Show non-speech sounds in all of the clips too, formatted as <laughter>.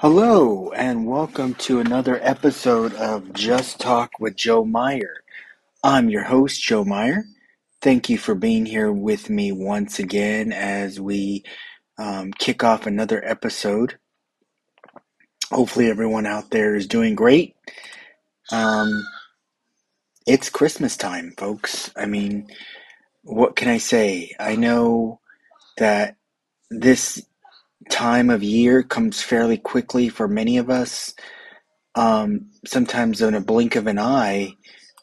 Hello, and welcome to another episode of Just Talk with Joe Meyer. I'm your host, Joe Meyer. Thank you for being here with me once again as we um, kick off another episode. Hopefully, everyone out there is doing great. Um, it's Christmas time, folks. I mean, what can I say? I know that this time of year comes fairly quickly for many of us. Um, sometimes in a blink of an eye,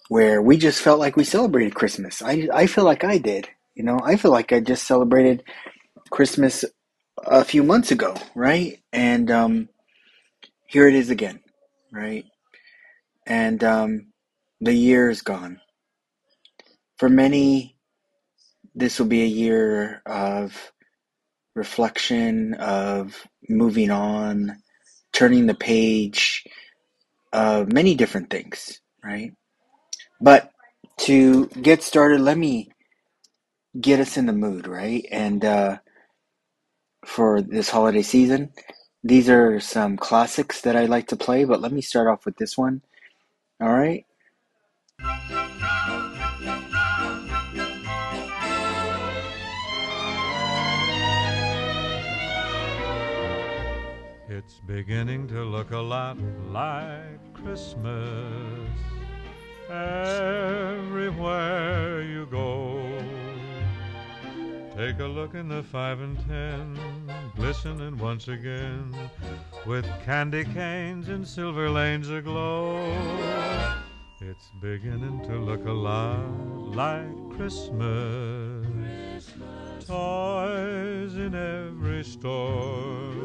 where we just felt like we celebrated Christmas. I, I feel like I did. You know, I feel like I just celebrated Christmas a few months ago, right? And um, here it is again, right? And um, the year is gone. For many, this will be a year of reflection, of moving on, turning the page, of many different things, right? But to get started, let me get us in the mood, right? And uh, for this holiday season, these are some classics that I like to play, but let me start off with this one. All right. It's beginning to look a lot like Christmas everywhere you go. Take a look in the five and ten, glistening once again, with candy canes and silver lanes aglow. It's beginning to look a lot like Christmas. Toys in every store.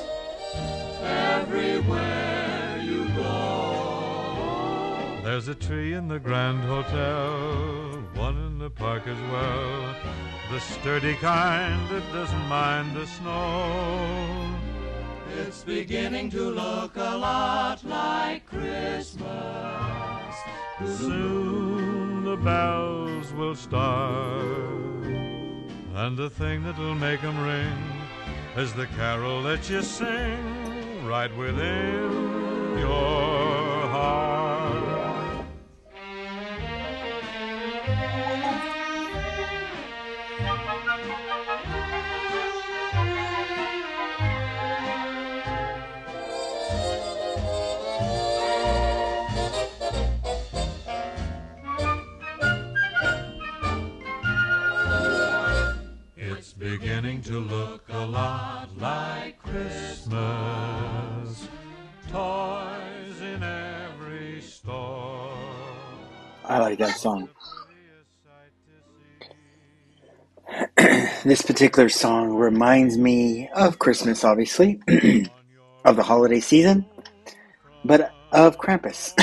everywhere you go. There's a tree in the Grand Hotel, one in the park as well. The sturdy kind that doesn't mind the snow. It's beginning to look a lot like Christmas. Soon the bells will start, and the thing that'll make 'em ring is the carol that you sing right within your heart. Beginning to look a lot like Christmas. Toys in every store. I like that song. <clears throat> This particular song reminds me of Christmas, obviously, <clears throat> of the holiday season, but of Krampus.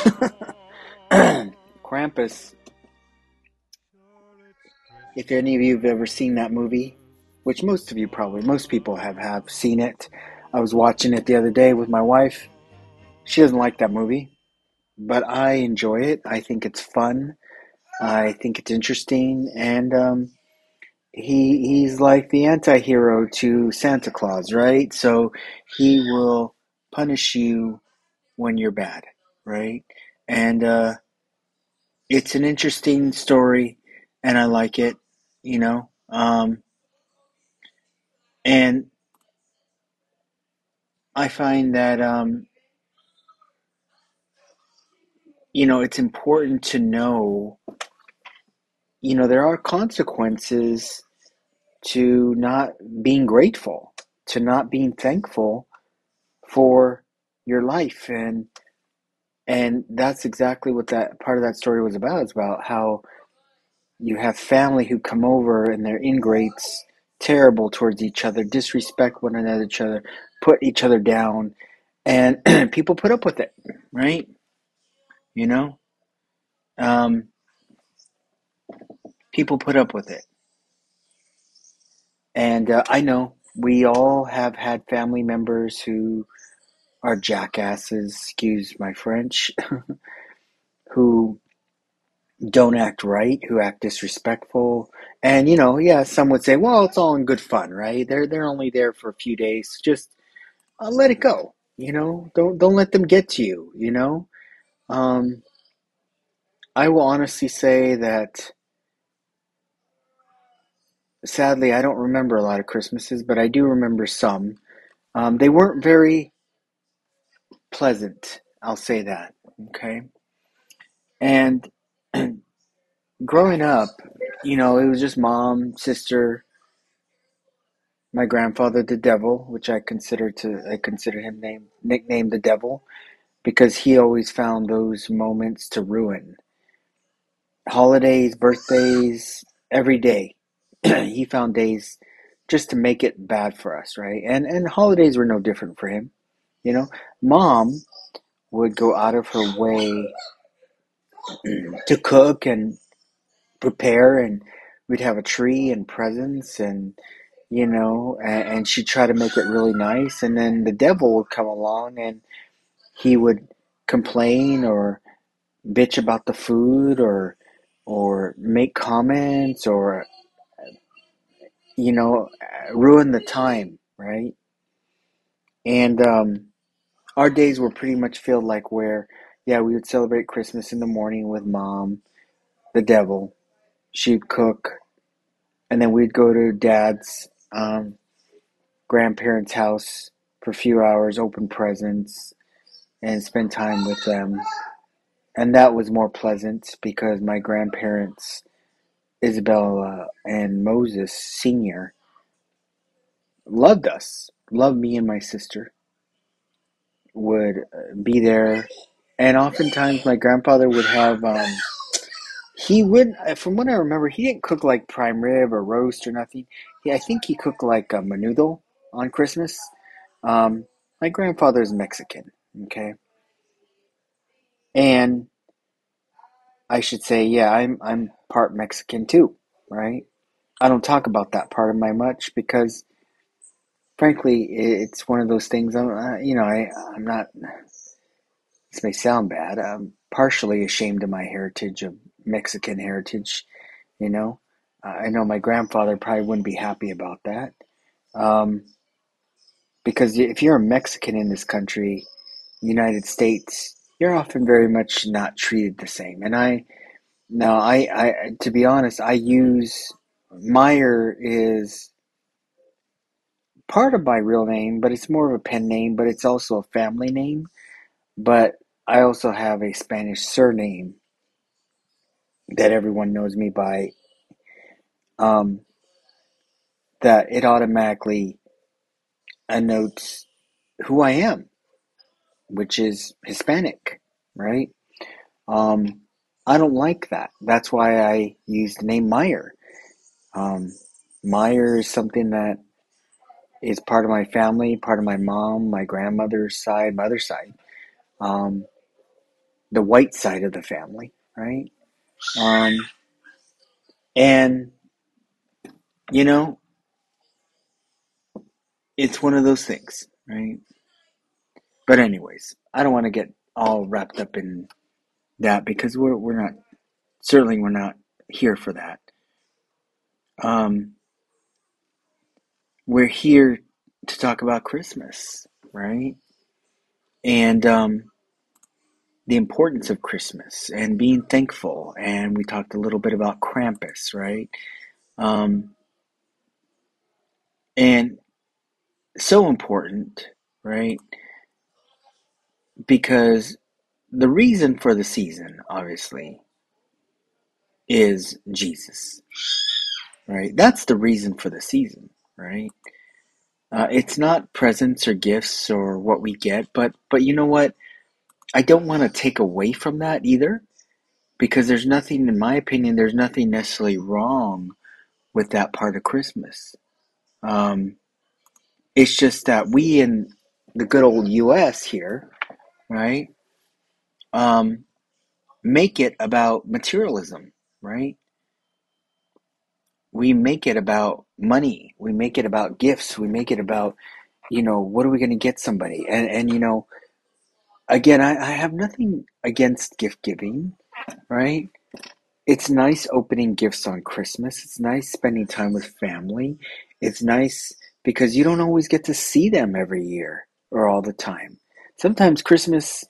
<clears throat> Krampus. If any of you have ever seen that movie, which most of you probably, most people have, have seen it. I was watching it the other day with my wife. She doesn't like that movie, but I enjoy it. I think it's fun. I think it's interesting, and um, he he's like the anti-hero to Santa Claus, right? So he will punish you when you're bad, right? And uh, it's an interesting story, and I like it, you know. Um, and I find that um, you know it's important to know, you know, there are consequences to not being grateful, to not being thankful for your life and and that's exactly what that part of that story was about. It's about how you have family who come over and they're ingrates terrible towards each other, disrespect one another, each other, put each other down, and <clears throat> people put up with it, right? You know, um, people put up with it, and uh, I know we all have had family members who are jackasses, excuse my French, <laughs> who don't act right, who act disrespectful. And you know, yeah, some would say, "Well, it's all in good fun, right? They're they're only there for a few days. Just uh, let it go. You know, don't don't let them get to you. You know." Um, I will honestly say that sadly, I don't remember a lot of Christmases, but I do remember some. Um, they weren't very pleasant. I'll say that. Okay. And <clears throat> growing up, you know, it was just mom, sister, my grandfather, the devil, which I consider to I consider him name nicknamed the devil because he always found those moments to ruin. Holidays, birthdays, every day. <clears throat> he found days just to make it bad for us, right? And and holidays were no different for him. You know, mom would go out of her way to cook and prepare and we'd have a tree and presents and you know and, and she'd try to make it really nice and then the devil would come along and he would complain or bitch about the food or or make comments or you know ruin the time right? And um our days were pretty much filled like where yeah we would celebrate christmas in the morning with mom the devil she'd cook and then we'd go to dad's um, grandparents' house for a few hours, open presents, and spend time with them. And that was more pleasant because my grandparents, Isabella and Moses Sr., loved us, loved me and my sister, would uh, be there. And oftentimes my grandfather would have um, he would, uh, from what I remember, he didn't cook like prime rib or roast or nothing. He, I think he cooked like a menudo on Christmas. Um, my grandfather's Mexican, okay, and I should say, yeah, I'm I'm part Mexican too, right? I don't talk about that part of my much because, frankly, it's one of those things. I'm, uh, you know, I I'm not. This may sound bad. I'm partially ashamed of my heritage of Mexican heritage. You know, I know my grandfather probably wouldn't be happy about that. Um, because if you're a Mexican in this country, United States, you're often very much not treated the same. And I, now I, I, to be honest, I use Meyer is part of my real name, but it's more of a pen name, but it's also a family name. But I also have a Spanish surname that everyone knows me by. Um, that it automatically annotes who I am, which is Hispanic, right? Um, I don't like that. That's why I use the name Meyer. Um, Meyer is something that is part of my family, part of my mom, my grandmother's side, mother's side, um, the white side of the family, right? Um, and you know, it's one of those things, right? But anyways, I don't want to get all wrapped up in that because we're we're not certainly we're not here for that. Um, we're here to talk about Christmas, right? And um, the importance of Christmas and being thankful. And we talked a little bit about Krampus, right? Um, and so important, right? Because the reason for the season, obviously, is Jesus, right? That's the reason for the season, right? Uh, it's not presents or gifts or what we get, but but you know what? I don't want to take away from that either, because there's nothing, in my opinion, there's nothing necessarily wrong with that part of Christmas. Um, it's just that we in the good old U.S. here, right, um, make it about materialism, right? We make it about money. We make it about gifts. We make it about, you know, what are we going to get somebody? And and you know, again, I, I have nothing against gift giving, right? It's nice opening gifts on Christmas. It's nice spending time with family. It's nice because you don't always get to see them every year or all the time. Sometimes Christmas,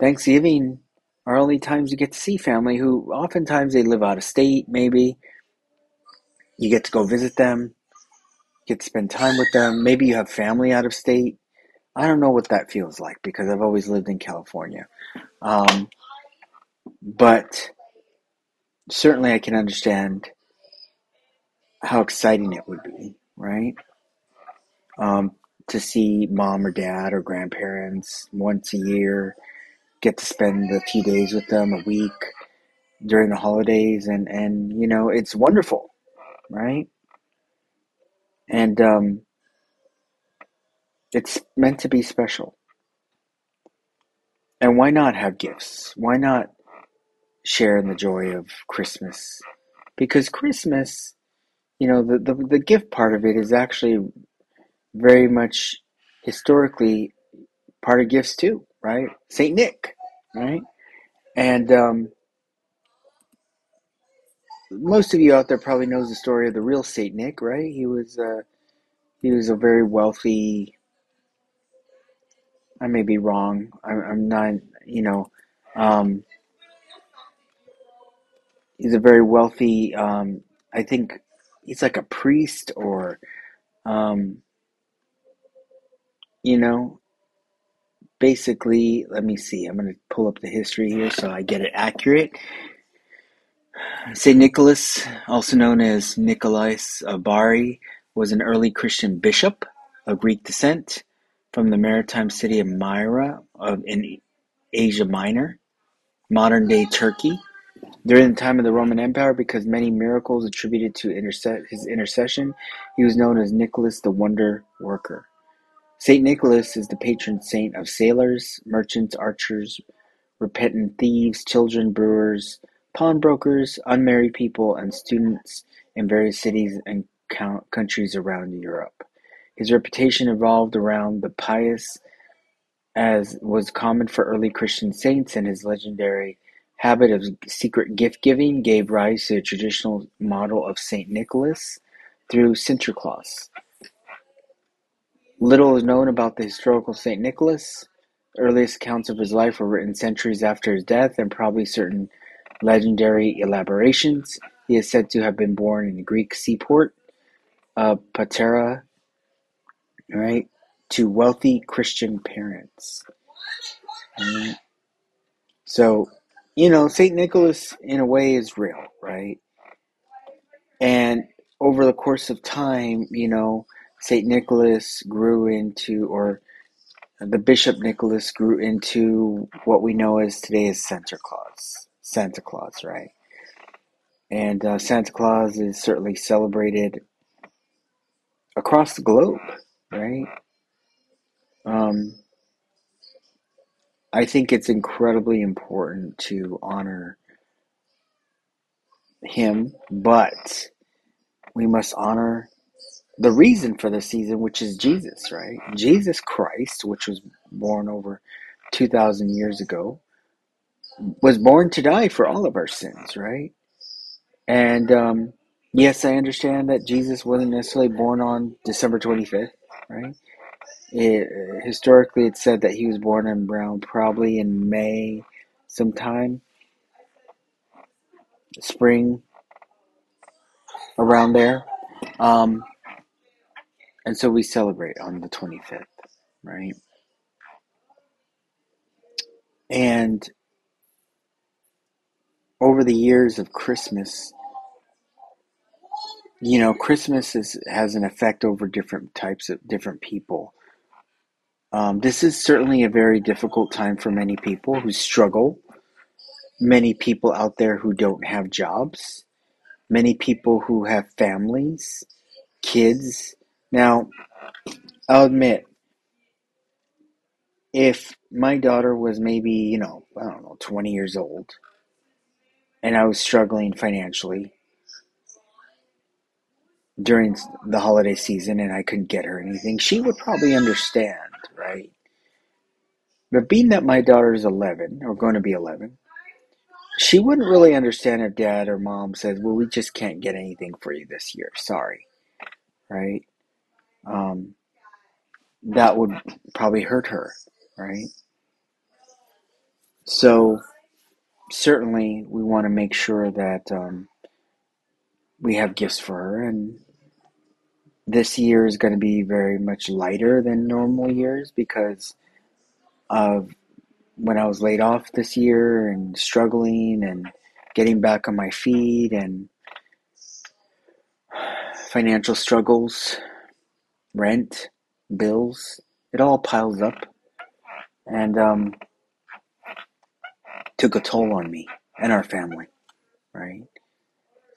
Thanksgiving are only times you get to see family who oftentimes they live out of state, maybe. You get to go visit them, get to spend time with them. Maybe you have family out of state. I don't know what that feels like because I've always lived in California. Um, but certainly I can understand how exciting it would be, right? Um, to see mom or dad or grandparents once a year, get to spend a few days with them, a week during the holidays, and and you know it's wonderful, right? And um, it's meant to be special. And why not have gifts? Why not share in the joy of Christmas? Because Christmas, you know, the, the, the gift part of it is actually very much historically part of gifts too, right? Saint Nick, right? And um, most of you out there probably knows the story of the real Saint Nick, right? He was uh, he was a very wealthy. I may be wrong. I'm, I'm not, you know. Um, he's a very wealthy. Um, I think he's like a priest or, um, you know, basically. Let me see. I'm going to pull up the history here so I get it accurate. Saint Nicholas, also known as Nicholas of Bari, was an early Christian bishop of Greek descent from the maritime city of Myra of, in Asia Minor, modern-day Turkey. During the time of the Roman Empire, because many miracles attributed to interse- his intercession, he was known as Nicholas the Wonder Worker. Saint Nicholas is the patron saint of sailors, merchants, archers, repentant thieves, children, brewers, pawnbrokers, unmarried people, and students in various cities and countries around Europe. His reputation evolved around the pious as was common for early Christian saints, and his legendary habit of secret gift-giving gave rise to the traditional model of Saint Nicholas through Sinterklaas. Little is known about the historical Saint Nicholas. The earliest accounts of his life were written centuries after his death, and probably certain legendary elaborations. He is said to have been born in the Greek seaport of Patara, right, to wealthy Christian parents. Right? So, you know, St. Nicholas, in a way, is real, right? And over the course of time, you know, St. Nicholas grew into, or the Bishop Nicholas grew into what we know as today as Santa Claus. Santa Claus, right? And uh, Santa Claus is certainly celebrated across the globe, right? Um, I think it's incredibly important to honor him, but we must honor the reason for the season, which is Jesus, right? Jesus Christ, which was born over 2,000 years ago, was born to die for all of our sins, right? And um, yes, I understand that Jesus wasn't necessarily born on December 25th, right? It, historically, it's said that he was born in Brown probably in May sometime, spring, around there. Um, and so we celebrate on the 25th, right? And over the years of Christmas, you know, Christmas is, has an effect over different types of different people. Um, this is certainly a very difficult time for many people who struggle, many people out there who don't have jobs, many people who have families, kids, Now, I'll admit, if my daughter was maybe, you know, I don't know, 20 years old, and I was struggling financially during the holiday season and I couldn't get her anything, she would probably understand, right? But being that my daughter is 11, or going to be 11, she wouldn't really understand if dad or mom says, well, we just can't get anything for you this year. Sorry. Right? Um, that would probably hurt her. Right? So, certainly, we want to make sure that um, we have gifts for her. And this year is going to be very much lighter than normal years because of when I was laid off this year and struggling and getting back on my feet and financial struggles, rent, bills, it all piles up and um, took a toll on me and our family, right?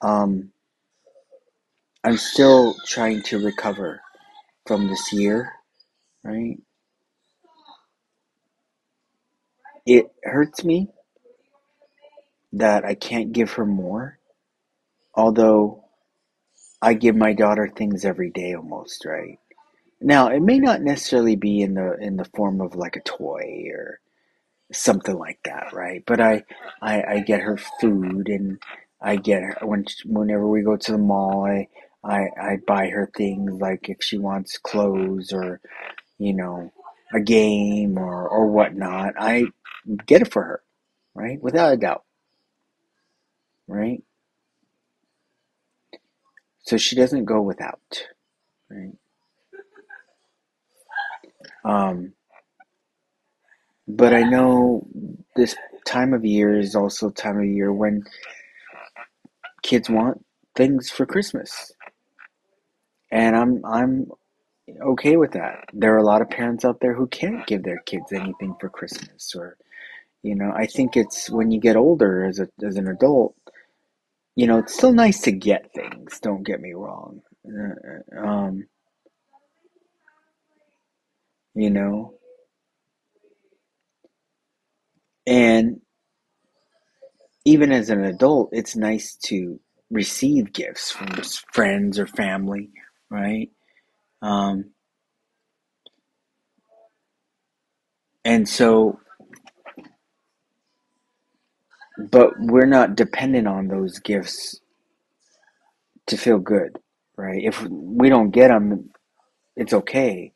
Um, I'm still trying to recover from this year, right? It hurts me that I can't give her more, although I give my daughter things every day almost, right? Now, it may not necessarily be in the in the form of like a toy or something like that, right? But I I, I get her food and I get her when whenever we go to the mall, I I I buy her things like if she wants clothes or you know a game or or whatnot, I get it for her, right? Without a doubt, right? So she doesn't go without, right? Um, but I know this time of year is also time of year when kids want things for Christmas. And I'm I'm okay with that. There are a lot of parents out there who can't give their kids anything for Christmas or you know, I think it's when you get older as a as an adult, you know, it's still nice to get things, don't get me wrong. Uh, um, you know, and even as an adult, it's nice to receive gifts from friends or family, right? Um, and so, but we're not dependent on those gifts to feel good, right? If we don't get them, it's okay,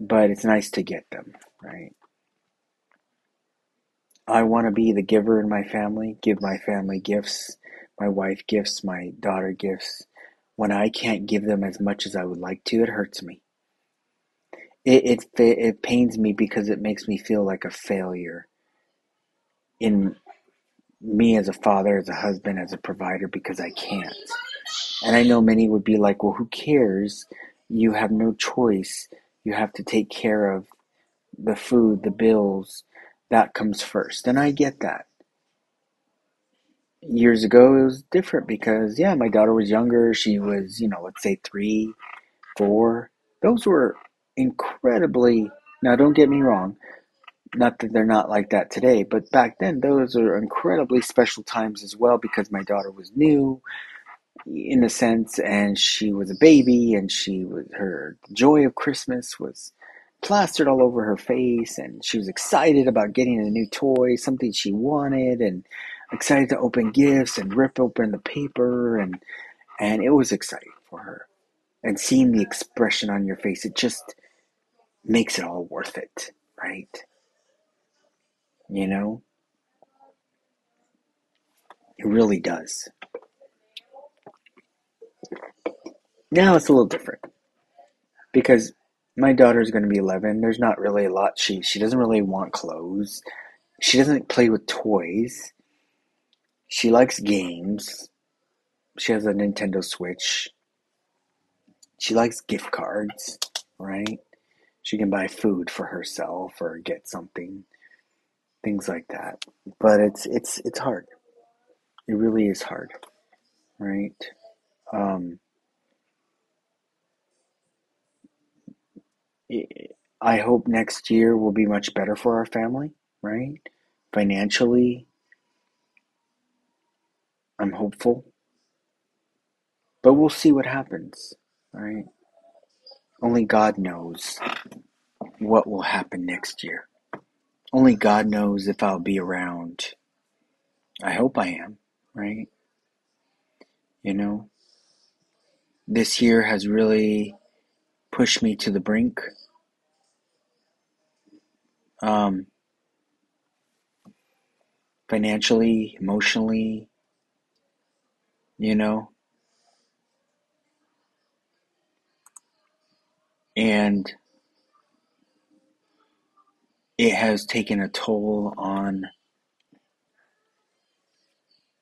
but it's nice to get them, right? I want to be the giver in my family, give my family gifts, my wife gifts, my daughter gifts. When I can't give them as much as I would like to, it hurts me. It it it pains me because it makes me feel like a failure in me as a father, as a husband, as a provider because I can't. And I know many would be like, "Well, who cares? You have no choice. You have to take care of the food, the bills, that comes first. And I get that. Years ago, it was different because, yeah, my daughter was younger. She was, you know, let's say three, four. Those were incredibly, now don't get me wrong, not that they're not like that today, but back then, those are incredibly special times as well because my daughter was new in a sense and she was a baby and she was her joy of Christmas was plastered all over her face and she was excited about getting a new toy, something she wanted and excited to open gifts and rip open the paper and and it was exciting for her. And seeing the expression on your face, it just makes it all worth it, right? You know? It really does. Now it's a little different because my daughter's going to be 11 there's not really a lot she she doesn't really want clothes. She doesn't play with toys. She likes games. She has a nintendo switch. She likes gift cards right? She can buy food for herself or get something things like that. But it's it's it's hard. It really is hard right? Um I hope next year will be much better for our family, right? Financially, I'm hopeful. But we'll see what happens, right? Only God knows what will happen next year. Only God knows if I'll be around. I hope I am, right? You know, this year has really pushed me to the brink. Um, financially, emotionally, you know, and it has taken a toll on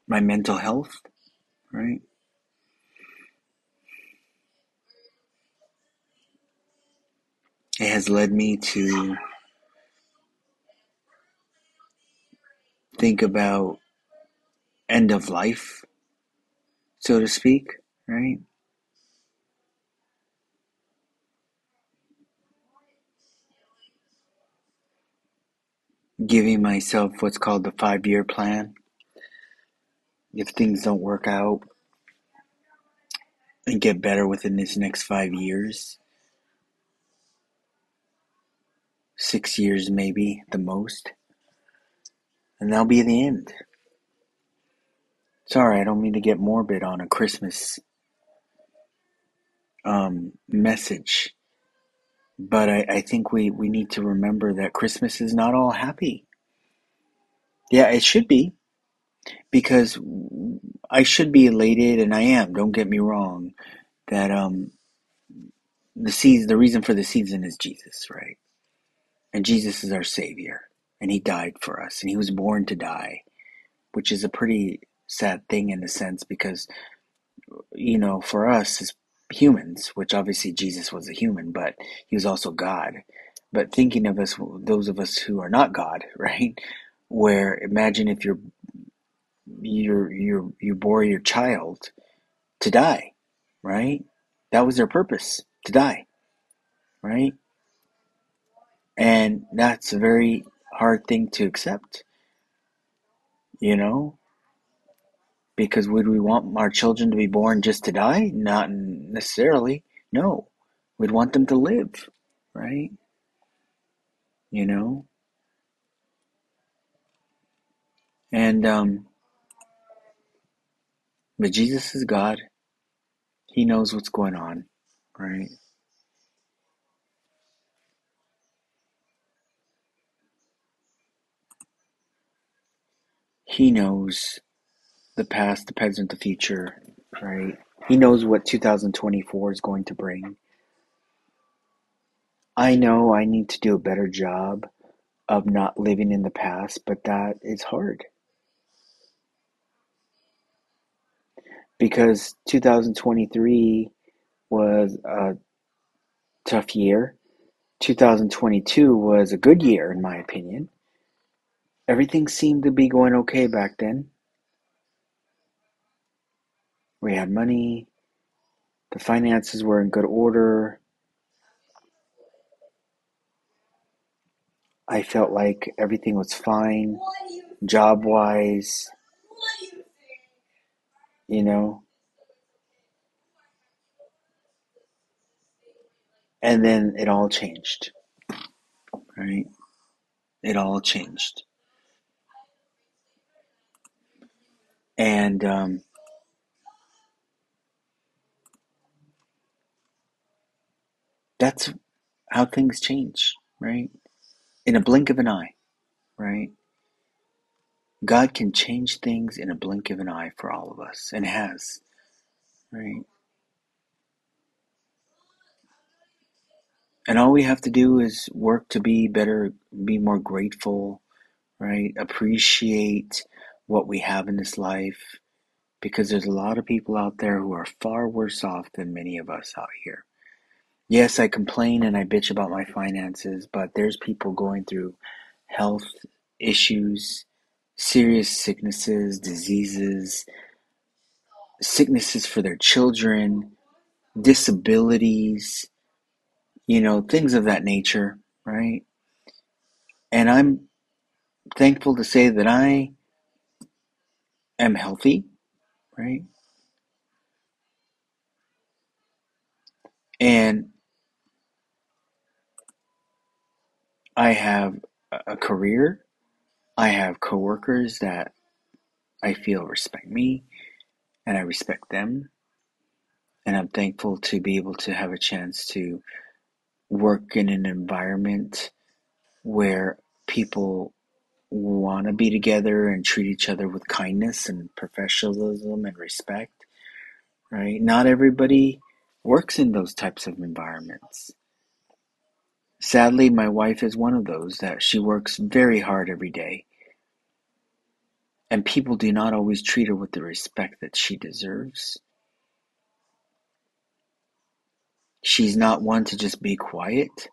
my mental health, right? It has led me to think about end of life, so to speak, right? Giving myself what's called the five year plan. If things don't work out and get better within this next five years, six years maybe the most, and that'll be the end. Sorry, I don't mean to get morbid on a Christmas um, message, but I, I think we, we need to remember that Christmas is not all happy. Yeah, it should be, because I should be elated, and I am. Don't get me wrong. That um, the season, the reason for the season is Jesus, right? And Jesus is our Savior, and He died for us, and He was born to die, which is a pretty sad thing in a sense because you know, for us as humans, which obviously Jesus was a human, but he was also God. But thinking of us, those of us who are not God, <laughs> right? Where imagine if you're you're you you bore your child to die, right? That was their purpose to die, right? And that's a very hard thing to accept, you know, because would we want our children to be born just to die? Not necessarily. No, we'd want them to live, right? You know, and um, but Jesus is God. He knows what's going on, right? He knows the past, the present, the future, right? He knows what 2024 is going to bring. I know I need to do a better job of not living in the past, but that is hard. Because 2023 was a tough year. 2022 was a good year, in my opinion. Everything seemed to be going okay back then. We had money, the finances were in good order. I felt like everything was fine, job wise, you know. And then it all changed, right? It all changed. And um, that's how things change, right? In a blink of an eye, right? God can change things in a blink of an eye for all of us and has, right? And all we have to do is work to be better, be more grateful, right? Appreciate what we have in this life because there's a lot of people out there who are far worse off than many of us out here. Yes, I complain and I bitch about my finances, but there's people going through health issues, serious sicknesses, diseases, sicknesses for their children, disabilities, you know, things of that nature, right? And I'm thankful to say that I am healthy, right? And I have a career. I have coworkers that I feel respect me and I respect them. And I'm thankful to be able to have a chance to work in an environment where people want to be together and treat each other with kindness and professionalism and respect, right? Not everybody works in those types of environments. Sadly, my wife is one of those that she works very hard every day. And people do not always treat her with the respect that she deserves. She's not one to just be quiet.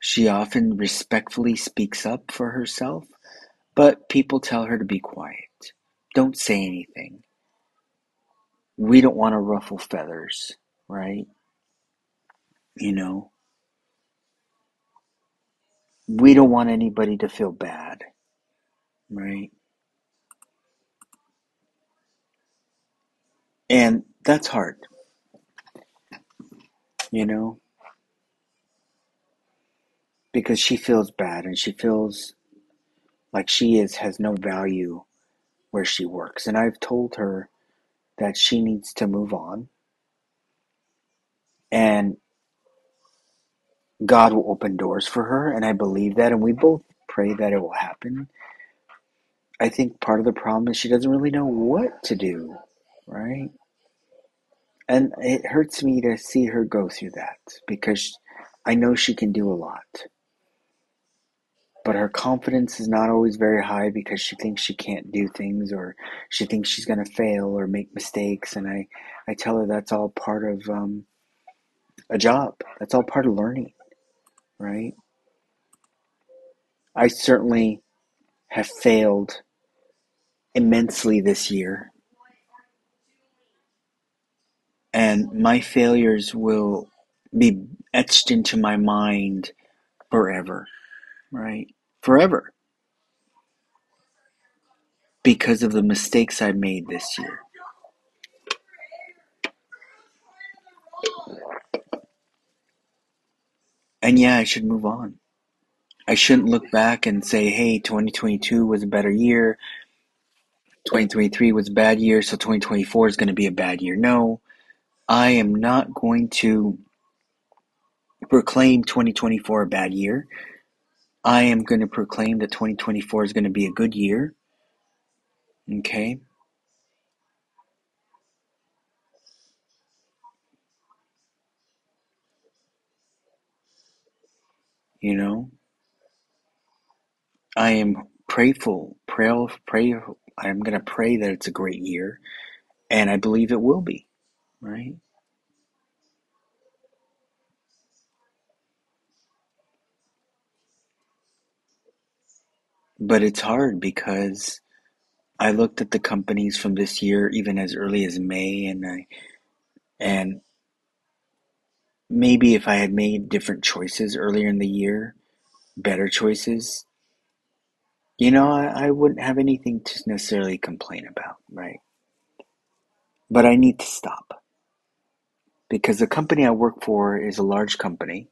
She often respectfully speaks up for herself, but people tell her to be quiet. Don't say anything. We don't want to ruffle feathers, right? You know, we don't want anybody to feel bad, right? And that's hard, you know, because she feels bad and she feels like she is has no value where she works. And I've told her that she needs to move on and God will open doors for her and I believe that and we both pray that it will happen. I think part of the problem is she doesn't really know what to do, right? And it hurts me to see her go through that because I know she can do a lot. But her confidence is not always very high because she thinks she can't do things or she thinks she's going to fail or make mistakes. And I, I tell her that's all part of um, a job, that's all part of learning, right? I certainly have failed immensely this year. And my failures will be etched into my mind forever, right? Forever. Because of the mistakes I made this year. And yeah, I should move on. I shouldn't look back and say, hey, 2022 was a better year. 2023 was a bad year, so 2024 is going to be a bad year. No, I am not going to proclaim 2024 a bad year. I am going to proclaim that 2024 is going to be a good year. Okay? You know? I am prayful, pray, pray, I'm going to pray that it's a great year, and I believe it will be, right? But it's hard because I looked at the companies from this year, even as early as May, and I, and maybe if I had made different choices earlier in the year, better choices, you know, I, I wouldn't have anything to necessarily complain about, right? But I need to stop because the company I work for is a large company.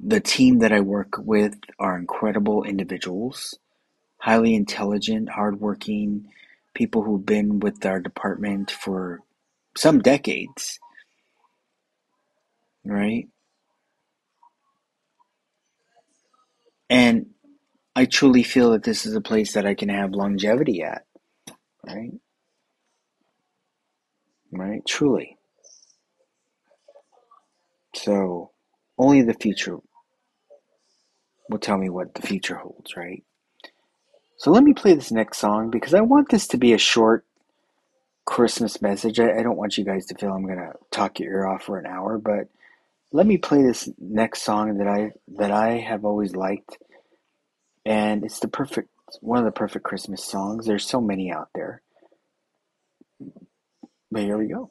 The team that I work with are incredible individuals highly intelligent, hardworking people who've been with our department for some decades, right? And I truly feel that this is a place that I can have longevity at, right? Right? Truly. So, only the future will tell me what the future holds, right? So, let me play this next song because I want this to be a short Christmas message. I, I don't want you guys to feel I'm to talk your ear off for an hour, but let me play this next song that I that I have always liked, and it's the perfect one of the perfect Christmas songs. There's so many out there, but here we go.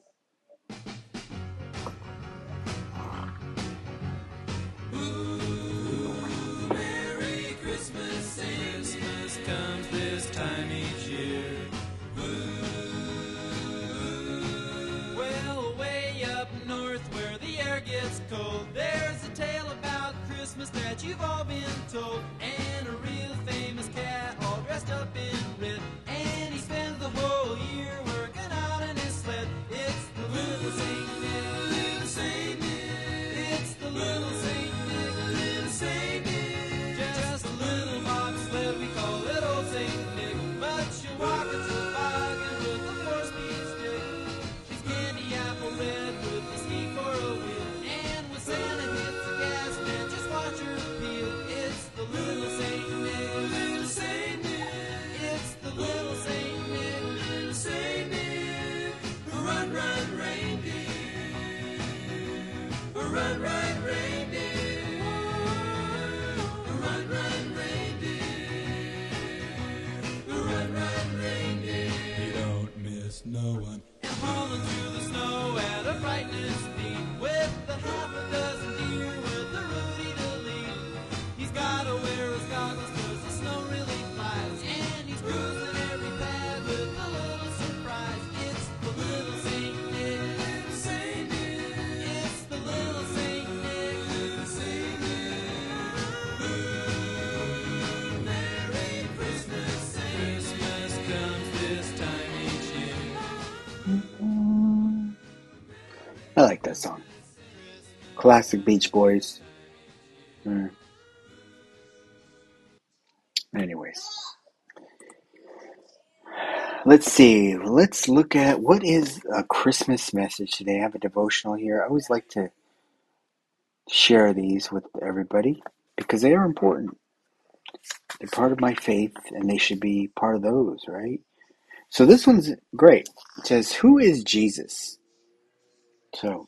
Classic Beach Boys. Mm. Anyways, let's see. Let's look at what is a Christmas message today. I have a devotional here. I always like to share these with everybody because they are important. They're part of my faith and they should be part of those, right? So this one's great. It says, Who is Jesus? So,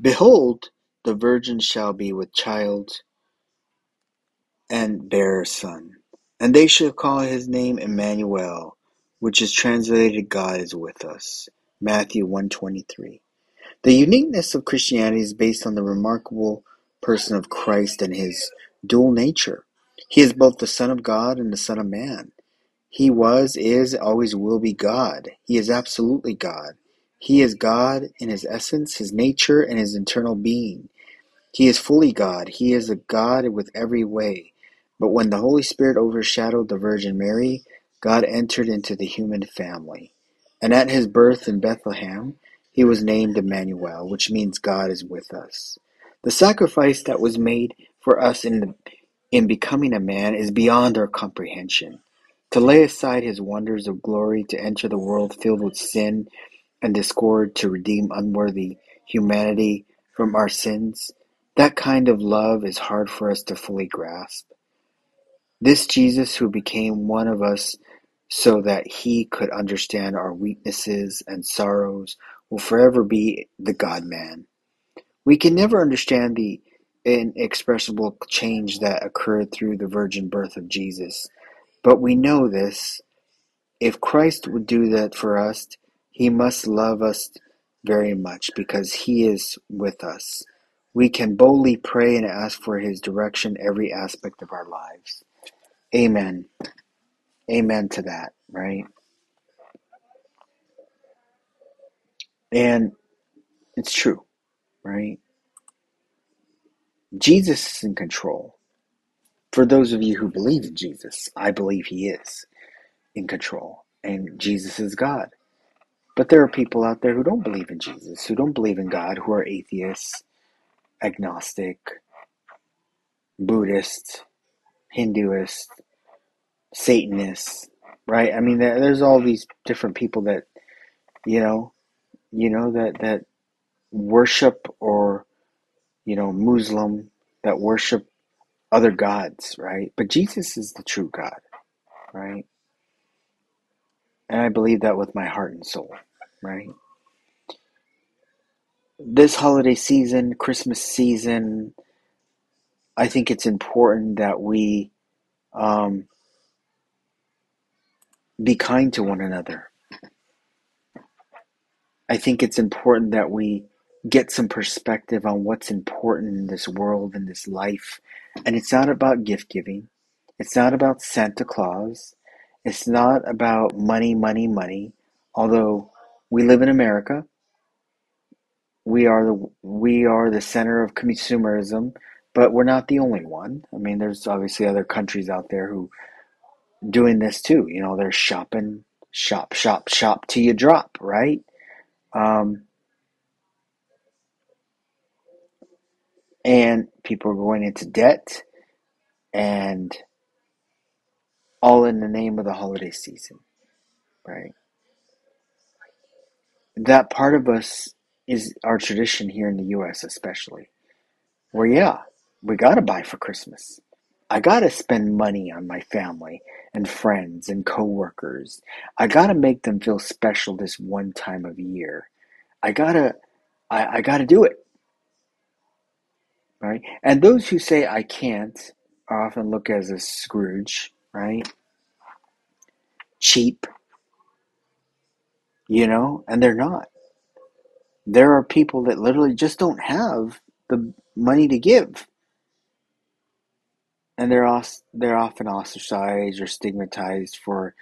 behold, the virgin shall be with child and bear a son, and they shall call his name Emmanuel, which is translated God is with us. Matthew 123. The uniqueness of Christianity is based on the remarkable person of Christ and his dual nature. He is both the Son of God and the Son of Man. He was, is, always will be God. He is absolutely God. He is God in his essence, his nature, and his internal being. He is fully God. He is a God with every way. But when the Holy Spirit overshadowed the Virgin Mary, God entered into the human family. And at his birth in Bethlehem, he was named Emmanuel, which means God is with us. The sacrifice that was made for us in, the, in becoming a man is beyond our comprehension. To lay aside his wonders of glory, to enter the world filled with sin and discord, to redeem unworthy humanity from our sins, that kind of love is hard for us to fully grasp. This Jesus who became one of us so that he could understand our weaknesses and sorrows will forever be the God man. We can never understand the inexpressible change that occurred through the virgin birth of Jesus, but we know this. If Christ would do that for us, he must love us very much because he is with us. We can boldly pray and ask for his direction every aspect of our lives. Amen. Amen to that, right? And it's true, right? Jesus is in control. For those of you who believe in Jesus, I believe he is in control. And Jesus is God. But there are people out there who don't believe in Jesus, who don't believe in God, who are atheists, agnostic, Buddhist, Hinduist, Satanist, right? I mean, there's all these different people that, you know, you know that that worship or, you know, Muslim that worship other gods, right? But Jesus is the true God, right? And I believe that with my heart and soul, right? This holiday season, Christmas season, I think it's important that we um, be kind to one another. I think it's important that we get some perspective on what's important in this world, in this life. And it's not about gift giving, it's not about Santa Claus, it's not about money, money, money. Although we live in America, we are the we are the center of consumerism. but we're not the only one. I mean, there's obviously other countries out there who doing this too. You know, they're shopping, shop, shop, shop till you drop, right? Um, and people are going into debt, and all in the name of the holiday season, right? That part of us is our tradition here in the U.S., especially, where yeah, we gotta buy for Christmas. I gotta spend money on my family and friends and coworkers. I gotta make them feel special this one time of year. I gotta, I, I gotta do it, right? And those who say I can't are often looked as a Scrooge, right? Cheap, you know, and they're not. There are people that literally just don't have the money to give, and they're os- they're often ostracized or stigmatized for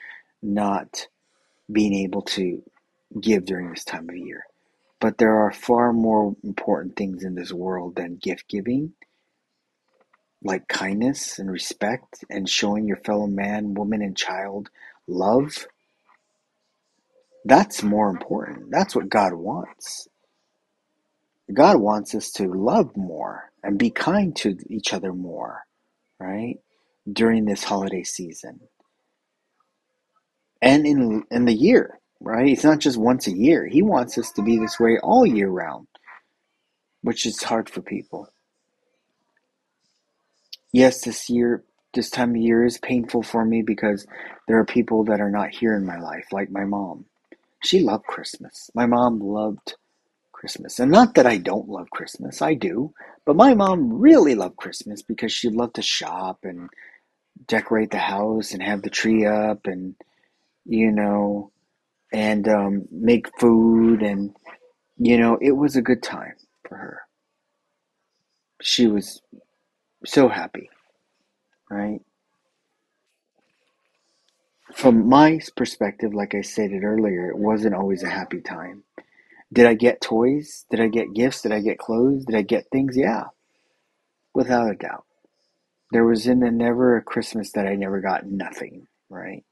not being able to give during this time of year. But there are far more important things in this world than gift giving, like kindness and respect and showing your fellow man, woman, and child love. That's more important. That's what God wants. God wants us to love more and be kind to each other more, right? During this holiday season and in in the year, right? It's not just once a year. He wants us to be this way all year round, which is hard for people. Yes, this year, this time of year is painful for me because there are people that are not here in my life, like my mom. She loved Christmas. My mom loved Christmas. And not that I don't love Christmas, I do. But my mom really loved Christmas because she loved to shop and decorate the house and have the tree up and, you know, and um, make food. And, you know, it was a good time for her. She was so happy, right? From my perspective, like I stated earlier, it wasn't always a happy time. Did I get toys? Did I get gifts? Did I get clothes? Did I get things? Yeah, without a doubt. There was in the never a Christmas that I never got nothing, right?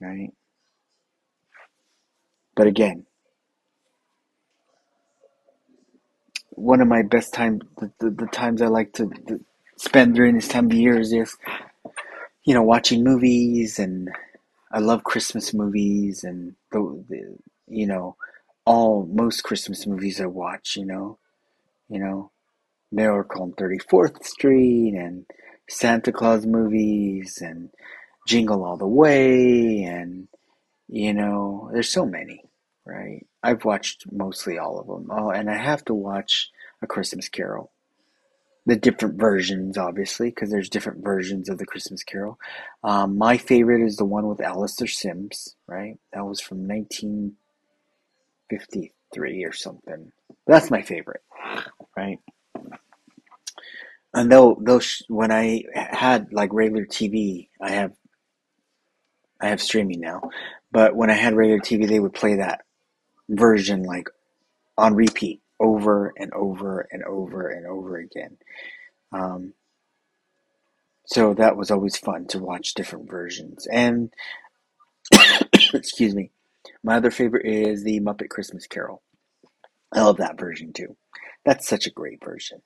Right? But again, one of my best times, the, the, the times I like to, to spend during this time of year is just, you know, watching movies and I love Christmas movies and the, the you know, all most Christmas movies I watch, you know, you know, Miracle on 34th Street and Santa Claus movies and Jingle All the Way and you know, there's so many, right? I've watched mostly all of them. Oh, and I have to watch A Christmas Carol. The different versions, obviously, because there's different versions of the Christmas Carol. Um, my favorite is the one with Alastair Sims, right? That was from 1953 or something. That's my favorite, right? And though those when I had like regular TV, I have I have streaming now, but when I had regular TV, they would play that version like on repeat over and over and over and over again. Um, so that was always fun to watch different versions. And <coughs> excuse me, my other favorite is the Muppet Christmas Carol. I love that version too. That's such a great version.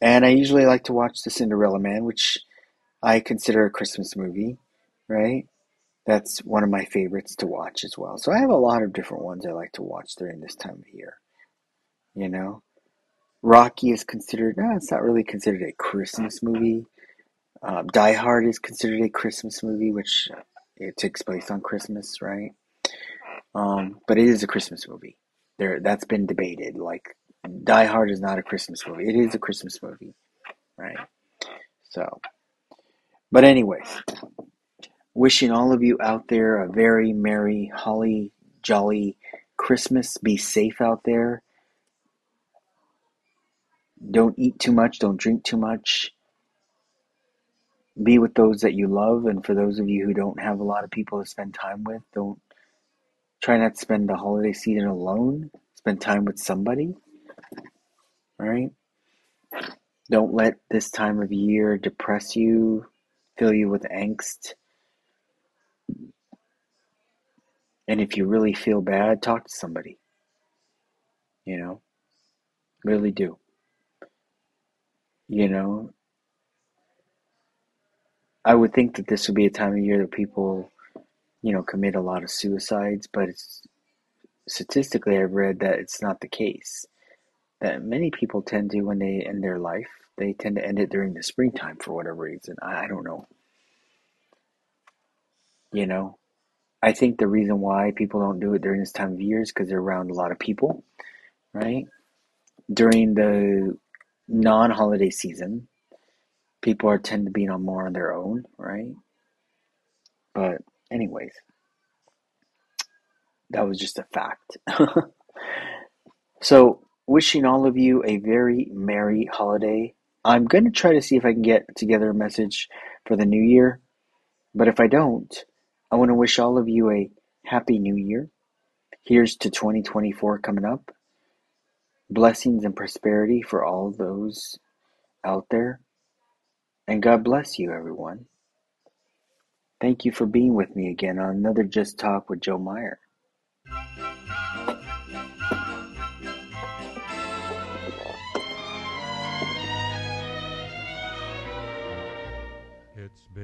And I usually like to watch The Cinderella Man, which I consider a Christmas movie, right? That's one of my favorites to watch as well. So I have a lot of different ones I like to watch during this time of year. You know, Rocky is considered, no, it's not really considered a Christmas movie. Um, Die Hard is considered a Christmas movie, which uh, it takes place on Christmas, right? Um, but it is a Christmas movie. There, that's been debated. Like, Die Hard is not a Christmas movie. It is a Christmas movie, right? So, but anyways, wishing all of you out there a very merry, holly, jolly Christmas. Be safe out there. Don't eat too much. Don't drink too much. Be with those that you love. And for those of you who don't have a lot of people to spend time with, don't try not to spend the holiday season alone. Spend time with somebody. All right? Don't let this time of year depress you, fill you with angst. And if you really feel bad, talk to somebody. You know, really do. You know, I would think that this would be a time of year that people, you know, commit a lot of suicides, but it's statistically I've read that it's not the case. That many people tend to when they end their life, they tend to end it during the springtime for whatever reason. I, I don't know. You know, I think the reason why people don't do it during this time of year is because they're around a lot of people, right? During the non-holiday season, people are tend to be on more on their own, right? But anyways, that was just a fact. <laughs> so, wishing all of you a very merry holiday. I'm to try to see if I can get together a message for the new year, but if I don't, I want to wish all of you a happy new year. Here's to 2024 coming up. Blessings and prosperity for all those out there. And God bless you, everyone. Thank you for being with me again on another Just Talk with Joe Meyer.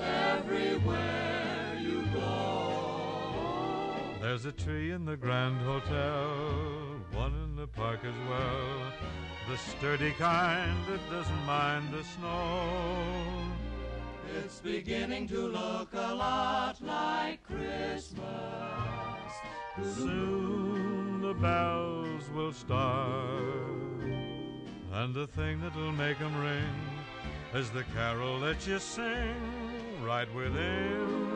everywhere you go. There's a tree in the Grand Hotel, one in the park as well. The sturdy kind that doesn't mind the snow. It's beginning to look a lot like Christmas. Soon the bells will start, and the thing that'll make 'em ring is the carol that you sing right within